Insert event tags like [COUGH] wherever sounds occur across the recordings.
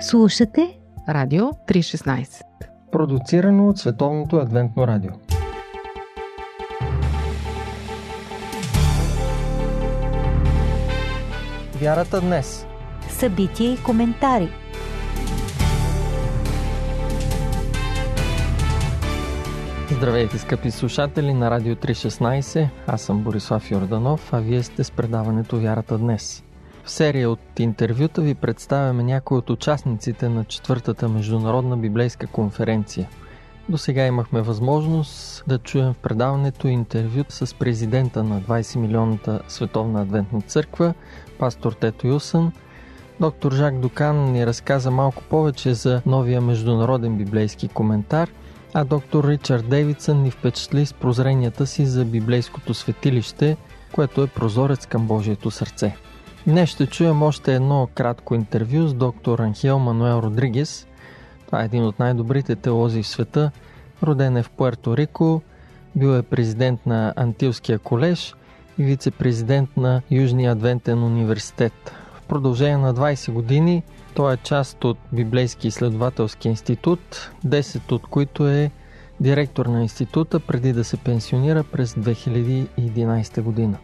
Слушате Радио 316 Продуцирано от Световното адвентно радио Вярата днес Събития и коментари Здравейте, скъпи слушатели на Радио 316. Аз съм Борислав Йорданов, а вие сте с предаването Вярата днес. В серия от интервюта ви представяме някои от участниците на четвъртата международна библейска конференция. До сега имахме възможност да чуем в предаването интервю с президента на 20 милионната Световна адвентна църква, пастор Тето Юсън. Доктор Жак Докан ни разказа малко повече за новия международен библейски коментар – а доктор Ричард Дейвидсън ни впечатли с прозренията си за библейското светилище, което е прозорец към Божието сърце. Днес ще чуем още едно кратко интервю с доктор Анхел Мануел Родригес. Това е един от най-добрите теолози в света. Роден е в Пуерто Рико, бил е президент на Антилския колеж и вице-президент на Южния адвентен университет. В продължение на 20 години – той е част от Библейски изследователски институт, 10 от които е директор на института преди да се пенсионира през 2011 година.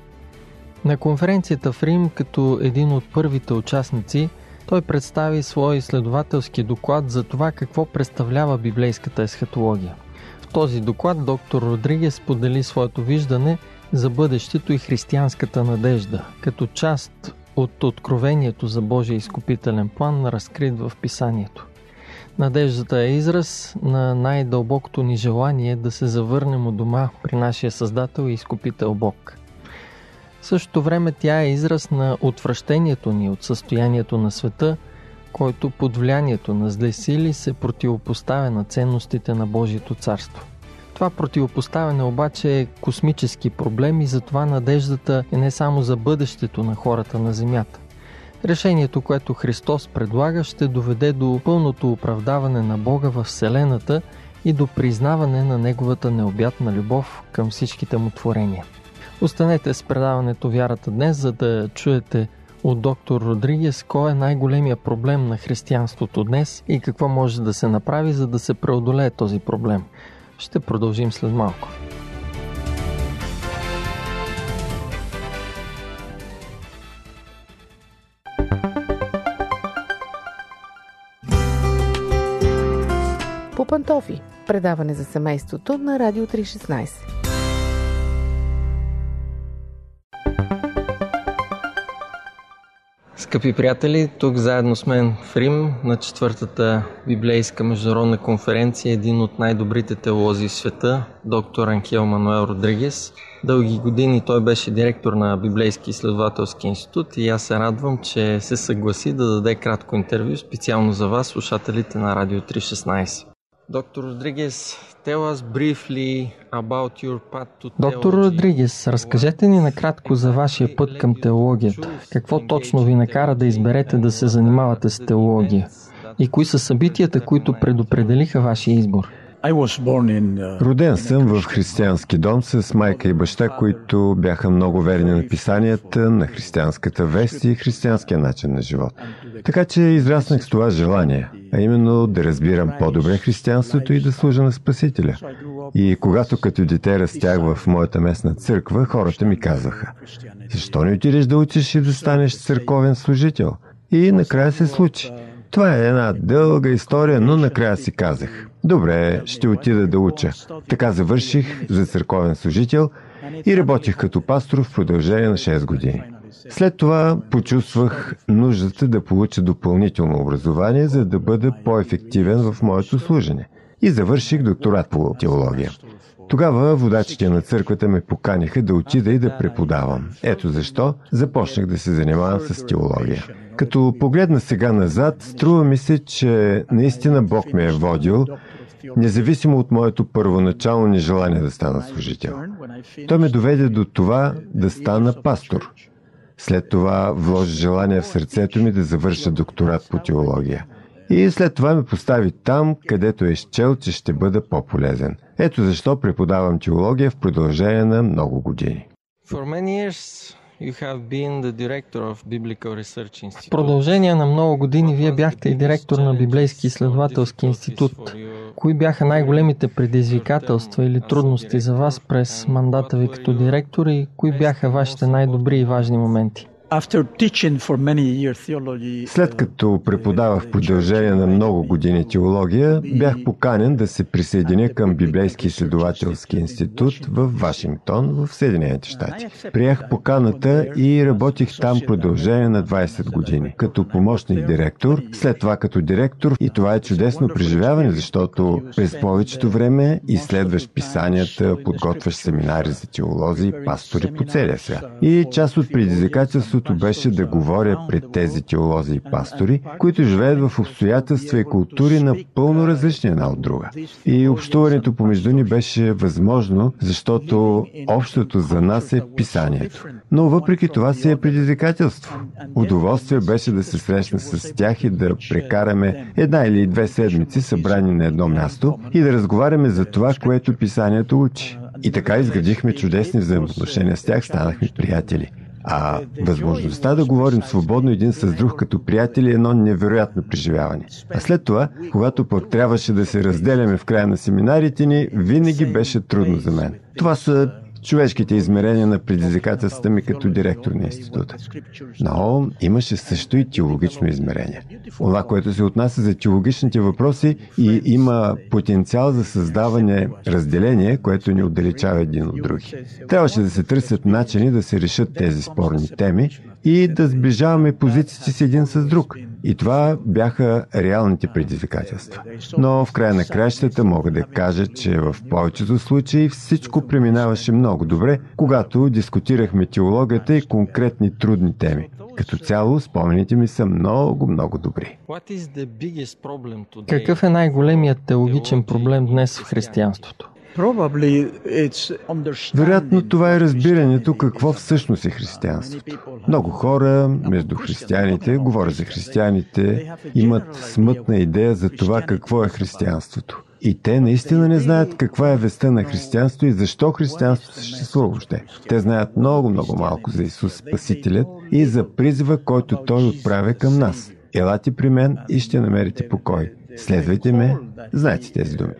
На конференцията в Рим, като един от първите участници, той представи свой изследователски доклад за това какво представлява библейската есхатология. В този доклад доктор Родригес подели своето виждане за бъдещето и християнската надежда, като част от откровението за Божия изкупителен план, разкрит в Писанието. Надеждата е израз на най-дълбокото ни желание да се завърнем от дома при нашия Създател и Изкупител Бог. В същото време тя е израз на отвращението ни от състоянието на света, който под влиянието на зле сили се противопоставя на ценностите на Божието царство. Това противопоставяне обаче е космически проблем и затова надеждата е не само за бъдещето на хората на Земята. Решението, което Христос предлага, ще доведе до пълното оправдаване на Бога в Вселената и до признаване на Неговата необятна любов към всичките му творения. Останете с предаването Вярата днес, за да чуете от доктор Родригес кой е най-големия проблем на християнството днес и какво може да се направи, за да се преодолее този проблем. Ще продължим след малко. По пантофи. Предаване за семейството на Радио 316. Скъпи приятели, тук заедно с мен в Рим на четвъртата библейска международна конференция един от най-добрите теолози в света, доктор Анхел Мануел Родригес. Дълги години той беше директор на Библейски изследователски институт и аз се радвам, че се съгласи да даде кратко интервю специално за вас, слушателите на Радио 316. Доктор Родригес, tell us briefly about your path to Доктор Родригес, разкажете ни накратко за вашия път към теологията. Какво точно ви накара да изберете да се занимавате с теология? И кои са събитията, които предопределиха вашия избор? Uh, Роден съм в християнски дом с майка и баща, които бяха много верни на писанията, на християнската вест и християнския начин на живот. Така че израснах с това желание, а именно да разбирам по-добре християнството и да служа на Спасителя. И когато като дете растях в моята местна църква, хората ми казваха, защо не отидеш да учиш и да станеш църковен служител? И накрая се случи. Това е една дълга история, но накрая си казах. Добре, ще отида да уча. Така завърших за църковен служител и работих като пастор в продължение на 6 години. След това почувствах нуждата да получа допълнително образование, за да бъда по-ефективен в моето служене. И завърших докторат по теология. Тогава водачите на църквата ме поканиха да отида и да преподавам. Ето защо започнах да се занимавам с теология. Като погледна сега назад, струва ми се, че наистина Бог ме е водил, независимо от моето първоначално нежелание да стана служител. Той ме доведе до това да стана пастор. След това вложи желание в сърцето ми да завърша докторат по теология. И след това ме постави там, където е счел, че ще бъда по-полезен. Ето защо преподавам теология в продължение на много години. В продължение на много години вие бяхте и директор на Библейски изследователски институт. Кои бяха най-големите предизвикателства или трудности за вас през мандата ви като директор и кои бяха вашите най-добри и важни моменти? След като преподавах в продължение на много години теология, бях поканен да се присъединя към Библейски изследователски институт в Вашингтон, в Съединените щати. Приех поканата и работих там продължение на 20 години, като помощник директор, след това като директор и това е чудесно преживяване, защото през повечето време изследваш писанията, подготвяш семинари за теолози пастори по целия свят. И част от предизвикателството Предизвикателството беше да говоря пред тези теолози и пастори, които живеят в обстоятелства и култури напълно различни една от друга. И общуването помежду ни беше възможно, защото общото за нас е писанието. Но въпреки това си е предизвикателство. Удоволствие беше да се срещна с тях и да прекараме една или две седмици събрани на едно място и да разговаряме за това, което писанието учи. И така изградихме чудесни взаимоотношения с тях, станахме приятели. А възможността да говорим свободно един с друг като приятели е едно невероятно преживяване. А след това, когато пък трябваше да се разделяме в края на семинарите ни, винаги беше трудно за мен. Това са човешките измерения на предизвикателствата ми като директор на института. Но имаше също и теологично измерение. Това, което се отнася за теологичните въпроси и има потенциал за създаване разделение, което ни отдалечава един от други. Трябваше да се търсят начини да се решат тези спорни теми и да сближаваме позициите си един с друг. И това бяха реалните предизвикателства. Но в края на кращата мога да кажа, че в повечето случаи всичко преминаваше много добре, когато дискутирахме теологията и конкретни трудни теми. Като цяло, спомените ми са много, много добри. Какъв е най-големият теологичен проблем днес в християнството? Вероятно това е разбирането какво всъщност е християнството. Много хора между християните, говоря за християните, имат смътна идея за това какво е християнството. И те наистина не знаят каква е веста на християнство и защо християнство съществува въобще. Те знаят много, много малко за Исус Спасителят и за призива, който Той отправя към нас. Елате при мен и ще намерите покой. Следвайте ме. Знаете тези думи.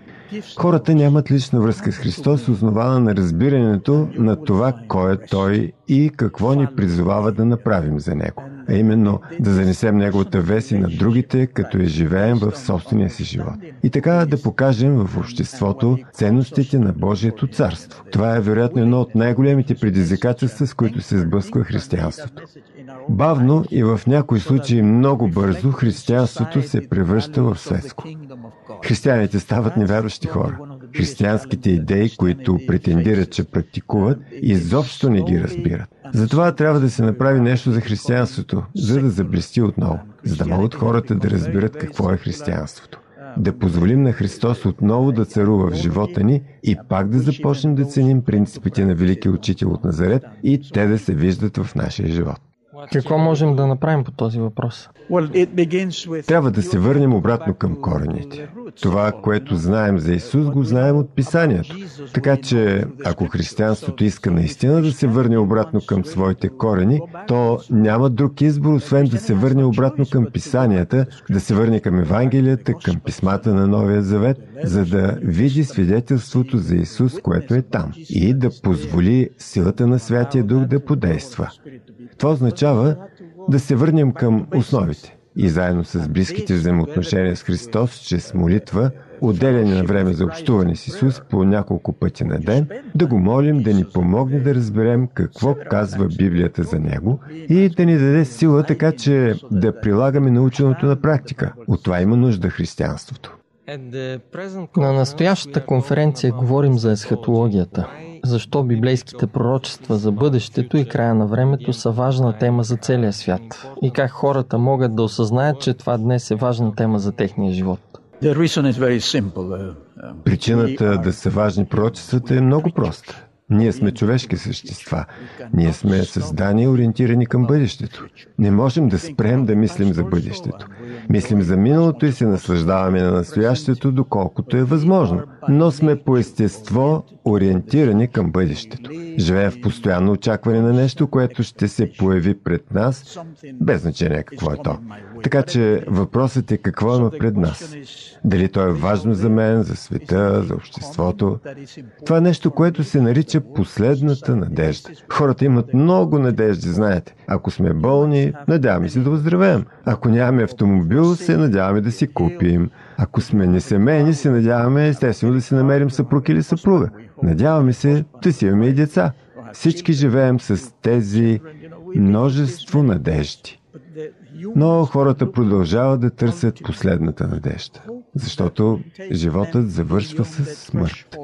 Хората нямат лична връзка с Христос, основана на разбирането на това, кой е Той и какво ни призовава да направим за Него. А именно да занесем Неговата вест и на другите, като я живеем в собствения си живот. И така да покажем в обществото ценностите на Божието царство. Това е вероятно едно от най-големите предизвикателства, с които се сблъсква християнството. Бавно и в някои случаи много бързо християнството се превръща в светско. Християните стават невярващи хора. Християнските идеи, които претендират, че практикуват, изобщо не ги разбират. Затова трябва да се направи нещо за християнството, за да заблести отново, за да могат хората да разберат какво е християнството. Да позволим на Христос отново да царува в живота ни и пак да започнем да ценим принципите на Великия Учител от Назарет и те да се виждат в нашия живот. Какво можем да направим по този въпрос? Трябва да се върнем обратно към корените. Това, което знаем за Исус, го знаем от Писанието. Така че, ако християнството иска наистина да се върне обратно към своите корени, то няма друг избор, освен да се върне обратно към Писанията, да се върне към Евангелията, към писмата на Новия Завет, за да види свидетелството за Исус, което е там, и да позволи силата на Святия Дух да подейства. Това означава да се върнем към основите и заедно с близките взаимоотношения с Христос, чрез молитва, отделяне на време за общуване с Исус по няколко пъти на ден, да го молим да ни помогне да разберем какво казва Библията за Него и да ни даде сила така, че да прилагаме наученото на практика. От това има нужда християнството. На настоящата конференция говорим за есхатологията защо библейските пророчества за бъдещето и края на времето са важна тема за целия свят и как хората могат да осъзнаят, че това днес е важна тема за техния живот. Причината да са важни пророчествата е много проста. Ние сме човешки същества. Ние сме създани ориентирани към бъдещето. Не можем да спрем да мислим за бъдещето. Мислим за миналото и се наслаждаваме на настоящето, доколкото е възможно. Но сме по естество ориентирани към бъдещето. Живеем в постоянно очакване на нещо, което ще се появи пред нас, без значение какво е то. Така че въпросът е какво има пред нас. Дали то е важно за мен, за света, за обществото. Това е нещо, което се нарича последната надежда. Хората имат много надежди, знаете. Ако сме болни, надяваме се да оздравеем. Ако нямаме автомобил, се надяваме да си купим. Ако сме несемейни, се надяваме естествено да си намерим съпруг или съпруга. Надяваме се да си имаме и деца. Всички живеем с тези множество надежди. Но хората продължават да търсят последната надежда, защото животът завършва с смърт.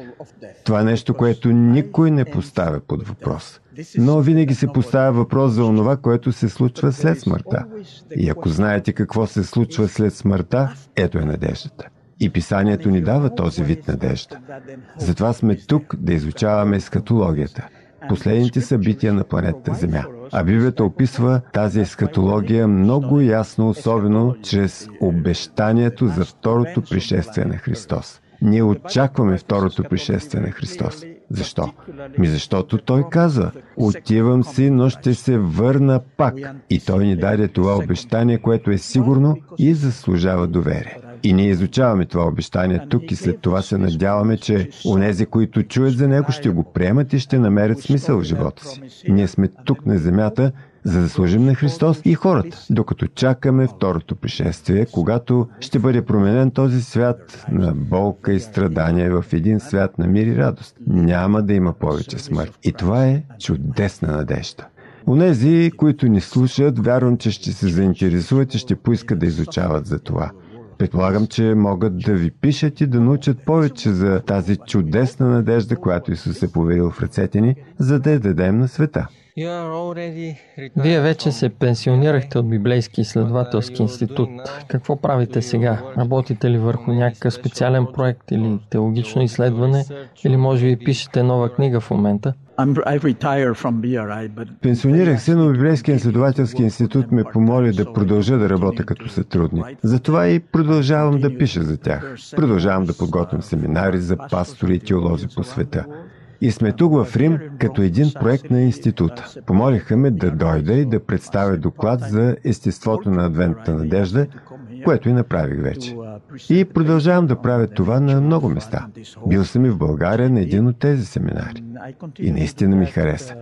Това е нещо, което никой не поставя под въпрос. Но винаги се поставя въпрос за онова, което се случва след смъртта. И ако знаете какво се случва след смъртта, ето е надеждата. И писанието ни дава този вид надежда. Затова сме тук да изучаваме ескатологията, последните събития на планетата Земя. А Библията описва тази ескатология много ясно, особено чрез обещанието за второто пришествие на Христос. Ние очакваме второто пришествие на Христос. Защо? Ми защото Той каза, отивам си, но ще се върна пак. И Той ни даде това обещание, което е сигурно и заслужава доверие. И ние изучаваме това обещание тук и след това се надяваме, че онези, които чуят за него, ще го приемат и ще намерят смисъл в живота си. Ние сме тук на земята, за да служим на Христос и хората, докато чакаме второто пришествие, когато ще бъде променен този свят на болка и страдания в един свят на мир и радост. Няма да има повече смърт. И това е чудесна надежда. Онези, които ни слушат, вярвам, че ще се заинтересуват и ще поискат да изучават за това. Предполагам, че могат да ви пишат и да научат повече за тази чудесна надежда, която Исус е поверил в ръцете ни, за да я дадем на света. Вие вече се пенсионирахте от Библейски изследователски институт. Какво правите сега? Работите ли върху някакъв специален проект или теологично изследване? Или може би пишете нова книга в момента? Пенсионирах се, но Библейския изследователски институт ме помоли да продължа да работя като сътрудник. Затова и продължавам да пиша за тях. Продължавам да подготвям семинари за пастори и теолози по света. И сме тук в Рим като един проект на института. Помолиха ме да дойда и да представя доклад за естеството на адвентната надежда, което и направих вече. И продължавам да правя това на много места. Бил съм и в България на един от тези семинари. И наистина ми хареса.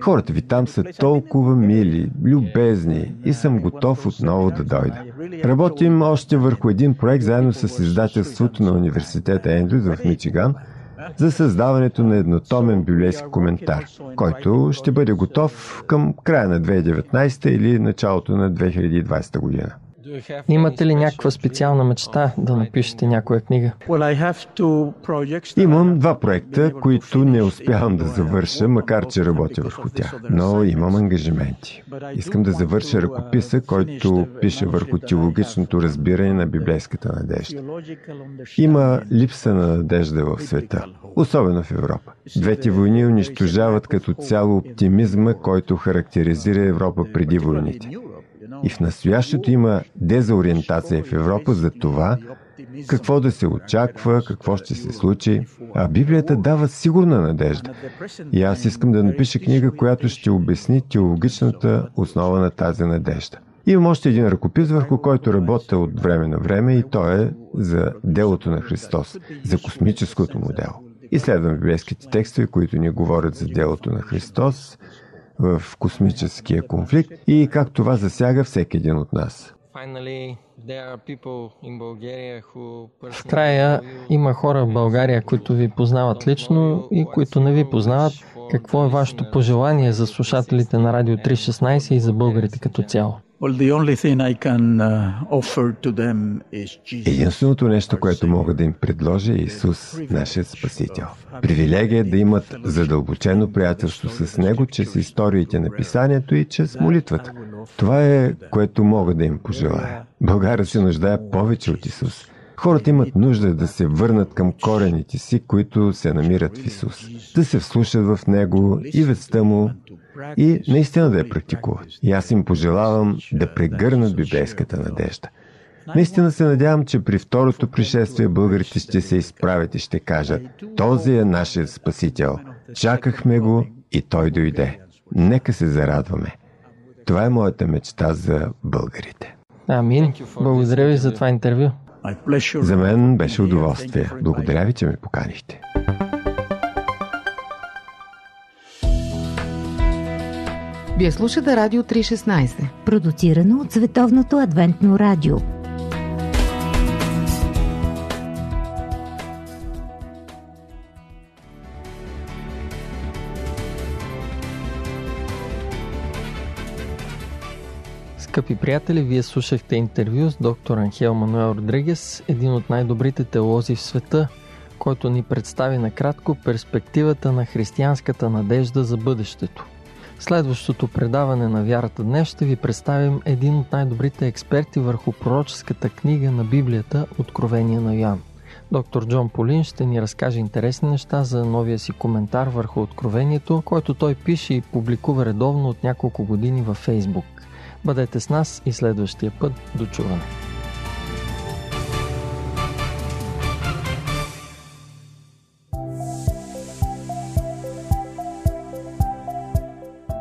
Хората ви там са толкова мили, любезни и съм готов отново да дойда. Работим още върху един проект заедно с издателството на университета Ендрюс в Мичиган – за създаването на еднотомен библейски коментар, който ще бъде готов към края на 2019 или началото на 2020 година. Имате ли някаква специална мечта да напишете някоя книга? Имам два проекта, които не успявам да завърша, макар че работя върху тях. Но имам ангажименти. Искам да завърша ръкописа, който пише върху теологичното разбиране на библейската надежда. Има липса на надежда в света, особено в Европа. Двете войни унищожават като цяло оптимизма, който характеризира Европа преди войните. И в настоящето има дезориентация в Европа за това, какво да се очаква, какво ще се случи. А Библията дава сигурна надежда. И аз искам да напиша книга, която ще обясни теологичната основа на тази надежда. Имам още един ръкопис, върху който работя от време на време и то е за делото на Христос, за космическото му дело. Изследвам библейските текстове, които ни говорят за делото на Христос, в космическия конфликт и как това засяга всеки един от нас. В края има хора в България, които ви познават лично и които не ви познават. Какво е вашето пожелание за слушателите на Радио 316 и за българите като цяло? Uh, Единственото нещо, което мога да им предложа е Исус, нашият Спасител. Привилегия е да имат задълбочено приятелство с Него чрез историите на Писанието и чрез молитвата. Това е, което мога да им пожелая. България се нуждае повече от Исус. Хората имат нужда да се върнат към корените си, които се намират в Исус. Да се вслушат в Него и вестта Му и наистина да я практикуват. И аз им пожелавам да прегърнат библейската надежда. Наистина се надявам, че при второто пришествие българите ще се изправят и ще кажат Този е нашият Спасител. Чакахме го и той дойде. Нека се зарадваме. Това е моята мечта за българите. Амин. Благодаря ви за това интервю. За мен беше удоволствие. Благодаря ви, че ме поканихте. Вие слушате Радио 316. Продуцирано от Световното адвентно радио. Скъпи приятели, вие слушахте интервю с доктор Анхел Мануел Родригес, един от най-добрите теолози в света, който ни представи накратко перспективата на християнската надежда за бъдещето. Следващото предаване на вярата днес ще ви представим един от най-добрите експерти върху пророческата книга на Библията Откровение на Йоан. Доктор Джон Полин ще ни разкаже интересни неща за новия си коментар върху Откровението, който той пише и публикува редовно от няколко години във Фейсбук. Бъдете с нас и следващия път. До чуване!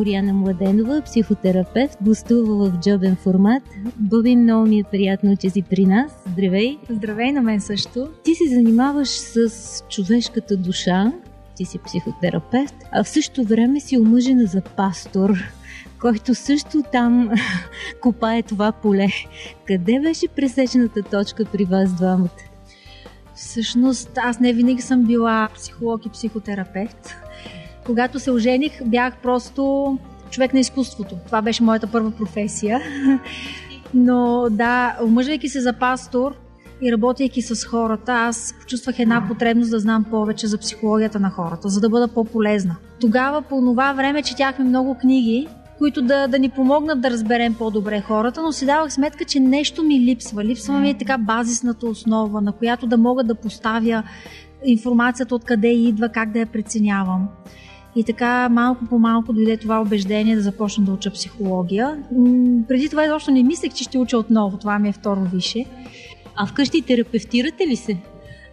Боряна Младенова, психотерапевт, гостува в джобен формат. Боби, много ми е приятно, че си при нас. Здравей! Здравей на мен също. Ти се занимаваш с човешката душа, ти си психотерапевт, а в същото време си омъжена за пастор, който също там [LAUGHS] копае това поле. Къде беше пресечената точка при вас двамата? Всъщност, аз не винаги съм била психолог и психотерапевт. Когато се ожених, бях просто човек на изкуството. Това беше моята първа професия. [LAUGHS] Но да, омъжвайки се за пастор и работейки с хората, аз почувствах една потребност да знам повече за психологията на хората, за да бъда по-полезна. Тогава, по това време, четяхме много книги, които да, да ни помогнат да разберем по-добре хората, но си давах сметка, че нещо ми липсва. Липсва ми така базисната основа, на която да мога да поставя информацията откъде идва, как да я преценявам. И така малко по малко дойде това убеждение да започна да уча психология. М, преди това изобщо не мислех, че ще уча отново. Това ми е второ више. А вкъщи терапевтирате ли се?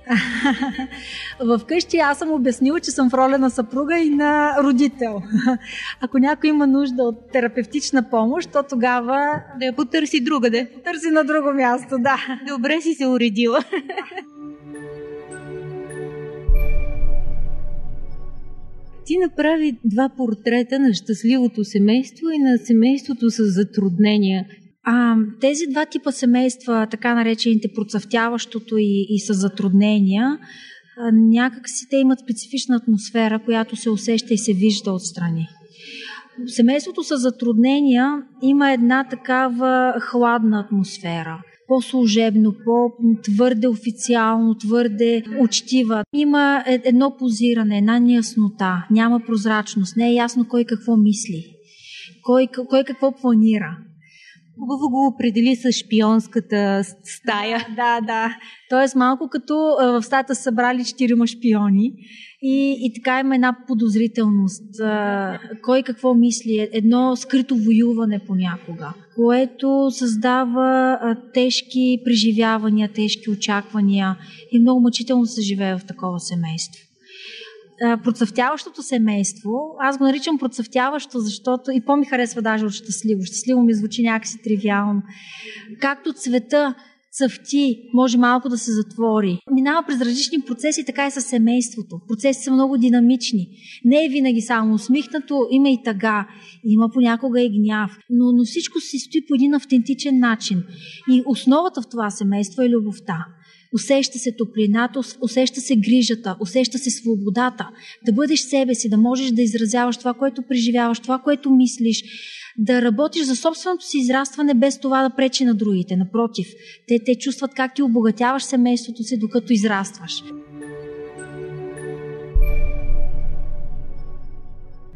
[LAUGHS] Вкъщи аз съм обяснила, че съм в роля на съпруга и на родител. [LAUGHS] Ако някой има нужда от терапевтична помощ, то тогава Да я потърси другаде. търси на друго място, да. Добре си се уредила. [LAUGHS] Ти направи два портрета на щастливото семейство и на семейството с затруднения. А, тези два типа семейства, така наречените процъфтяващото и, и с затруднения, някак си те имат специфична атмосфера, която се усеща и се вижда отстрани. Семейството с затруднения има една такава хладна атмосфера по-служебно, по-твърде официално, твърде учтива. Има е- едно позиране, една неяснота, няма прозрачност, не е ясно кой какво мисли, кой, кой какво планира. Хубаво го определи с шпионската стая. Да, да. Тоест малко като в стата са събрали четирима шпиони и, и така има една подозрителност. А, кой какво мисли? Едно скрито воюване понякога, което създава а, тежки преживявания, тежки очаквания и много мъчително се живее в такова семейство процъфтяващото семейство, аз го наричам процъфтяващо, защото и по-ми харесва даже от щастливо. Щастливо ми звучи някакси тривиално. Както цвета цъфти, може малко да се затвори. Минава през различни процеси, така и с семейството. Процеси са много динамични. Не е винаги само усмихнато, има и тъга, има понякога и гняв, но, но всичко се стои по един автентичен начин. И основата в това семейство е любовта. Усеща се топлината, усеща се грижата, усеща се свободата. Да бъдеш себе си, да можеш да изразяваш това, което преживяваш, това, което мислиш, да работиш за собственото си израстване без това да пречи на другите. Напротив, те, те чувстват как ти обогатяваш семейството си, докато израстваш.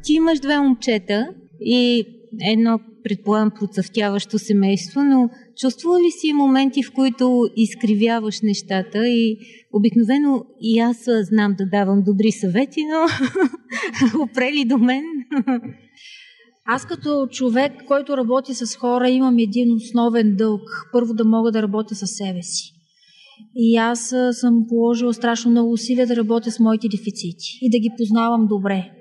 Ти имаш две момчета и едно, предполагам, процъфтяващо семейство, но чувствала ли си моменти, в които изкривяваш нещата и обикновено и аз знам да давам добри съвети, но [LAUGHS] опрели до мен. Аз като човек, който работи с хора, имам един основен дълг. Първо да мога да работя със себе си. И аз съм положила страшно много усилия да работя с моите дефицити и да ги познавам добре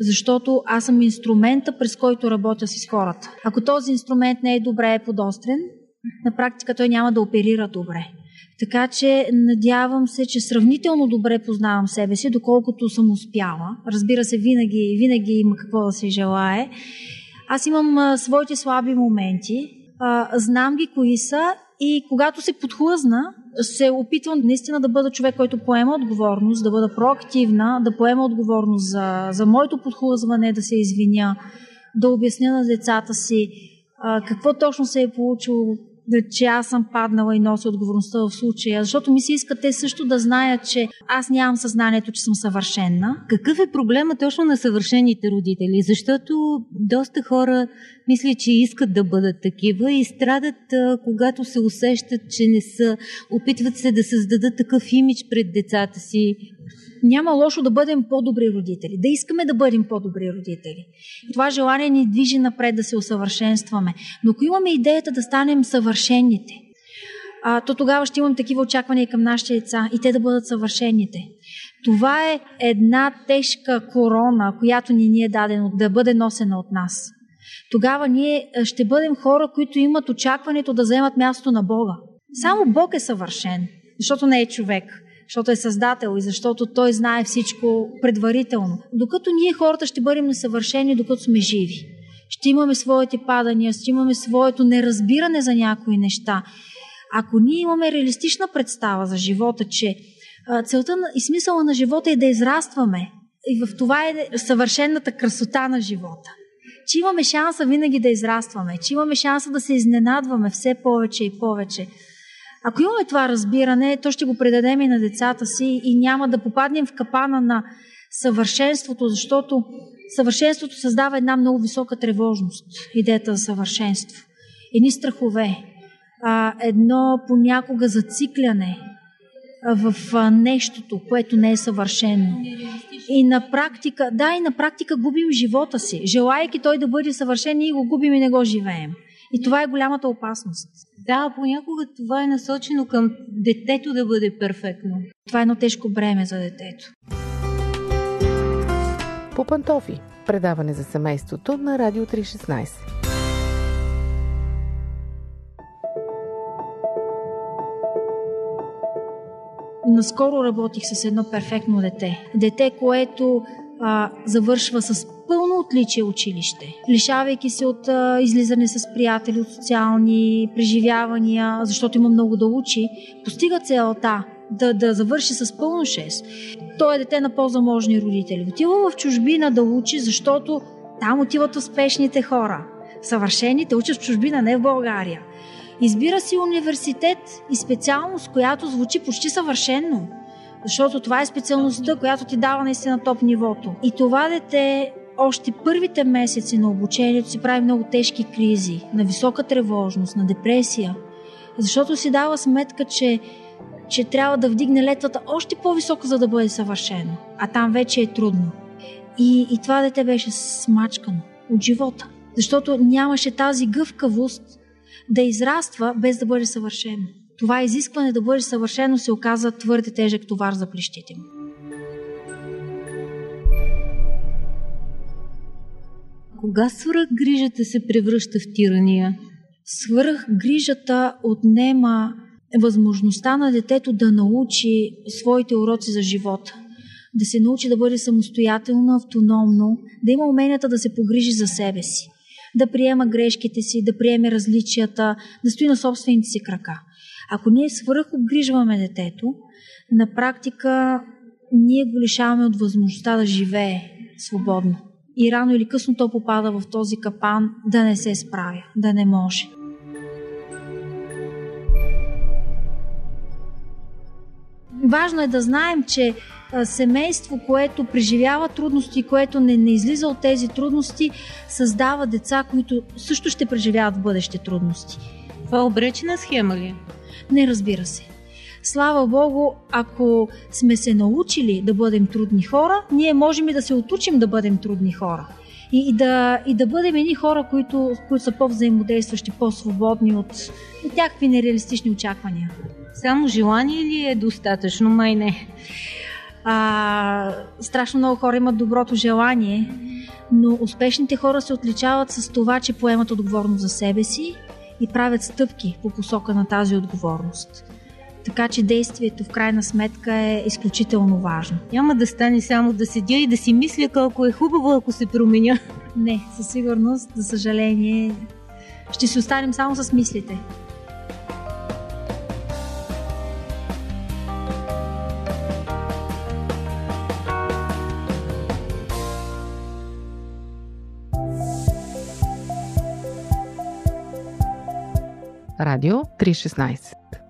защото аз съм инструмента, през който работя с хората. Ако този инструмент не е добре подострен, на практика той няма да оперира добре. Така че надявам се, че сравнително добре познавам себе си, доколкото съм успяла. Разбира се, винаги, винаги има какво да се желае. Аз имам своите слаби моменти, знам ги кои са и когато се подхлъзна, се опитвам наистина да бъда човек, който поема отговорност, да бъда проактивна, да поема отговорност за, за моето подхлъзване, да се извиня, да обясня на децата си какво точно се е получило, че аз съм паднала и нося отговорността в случая, защото ми се иска те също да знаят, че аз нямам съзнанието, че съм съвършенна. Какъв е проблема точно на съвършените родители? Защото доста хора мислят, че искат да бъдат такива и страдат, когато се усещат, че не са. Опитват се да създадат такъв имидж пред децата си, няма лошо да бъдем по-добри родители, да искаме да бъдем по-добри родители. Това желание ни движи напред да се усъвършенстваме. Но ако имаме идеята да станем съвършените, то тогава ще имам такива очаквания към нашите деца и те да бъдат съвършените. Това е една тежка корона, която ни, ни е дадено да бъде носена от нас. Тогава ние ще бъдем хора, които имат очакването да вземат място на Бога. Само Бог е съвършен, защото не е човек защото е създател и защото той знае всичко предварително. Докато ние хората ще бъдем несъвършени, докато сме живи. Ще имаме своите падания, ще имаме своето неразбиране за някои неща. Ако ние имаме реалистична представа за живота, че целта и смисъла на живота е да израстваме, и в това е съвършената красота на живота. Че имаме шанса винаги да израстваме, че имаме шанса да се изненадваме все повече и повече. Ако имаме това разбиране, то ще го предадем и на децата си и няма да попаднем в капана на съвършенството, защото съвършенството създава една много висока тревожност, идеята за съвършенство. Едни страхове, едно понякога зацикляне в нещото, което не е съвършено. И на практика, да, и на практика губим живота си. Желайки той да бъде съвършен, ние го губим и не го живеем. И това е голямата опасност. Да, понякога това е насочено към детето да бъде перфектно. Това е едно тежко бреме за детето. По пантофи. Предаване за семейството на Радио 316. Наскоро работих с едно перфектно дете. Дете, което а, завършва с пълно отличие училище, лишавайки се от а, излизане с приятели, от социални преживявания, защото има много да учи, постига целта да, да завърши с пълно 6. Той е дете на по-заможни родители. Отива в чужбина да учи, защото там отиват успешните хора. Съвършените учат в чужбина, не в България. Избира си университет и специалност, която звучи почти съвършенно. Защото това е специалността, която ти дава наистина топ нивото. И това дете още първите месеци на обучението си прави много тежки кризи, на висока тревожност, на депресия, защото си дава сметка, че, че трябва да вдигне летвата още по-високо, за да бъде съвършено. А там вече е трудно. И, и това дете беше смачкано от живота, защото нямаше тази гъвкавост да израства без да бъде съвършено. Това изискване да бъде съвършено се оказа твърде тежък товар за плещите му. Кога свръх грижата се превръща в тирания? Свръх грижата отнема възможността на детето да научи своите уроци за живота. Да се научи да бъде самостоятелно, автономно, да има уменията да се погрижи за себе си, да приема грешките си, да приеме различията, да стои на собствените си крака. Ако ние свръх обгрижваме детето, на практика ние го лишаваме от възможността да живее свободно. И рано или късно то попада в този капан да не се справя, да не може. Важно е да знаем, че семейство, което преживява трудности, което не, не излиза от тези трудности, създава деца, които също ще преживяват в бъдеще трудности. Това обречена схема ли? Не разбира се. Слава Богу, ако сме се научили да бъдем трудни хора, ние можем и да се отучим да бъдем трудни хора. И, и, да, и да бъдем едни хора, които, които са по-взаимодействащи, по-свободни от, от някакви нереалистични очаквания. Само желание ли е достатъчно? Май не. А, страшно много хора имат доброто желание, но успешните хора се отличават с това, че поемат отговорност за себе си и правят стъпки по посока на тази отговорност. Така че действието в крайна сметка е изключително важно. Няма да стане само да седя и да си мисля колко е хубаво, ако се променя. Не, със сигурност, за съжаление, ще си останем само с мислите. Радио 316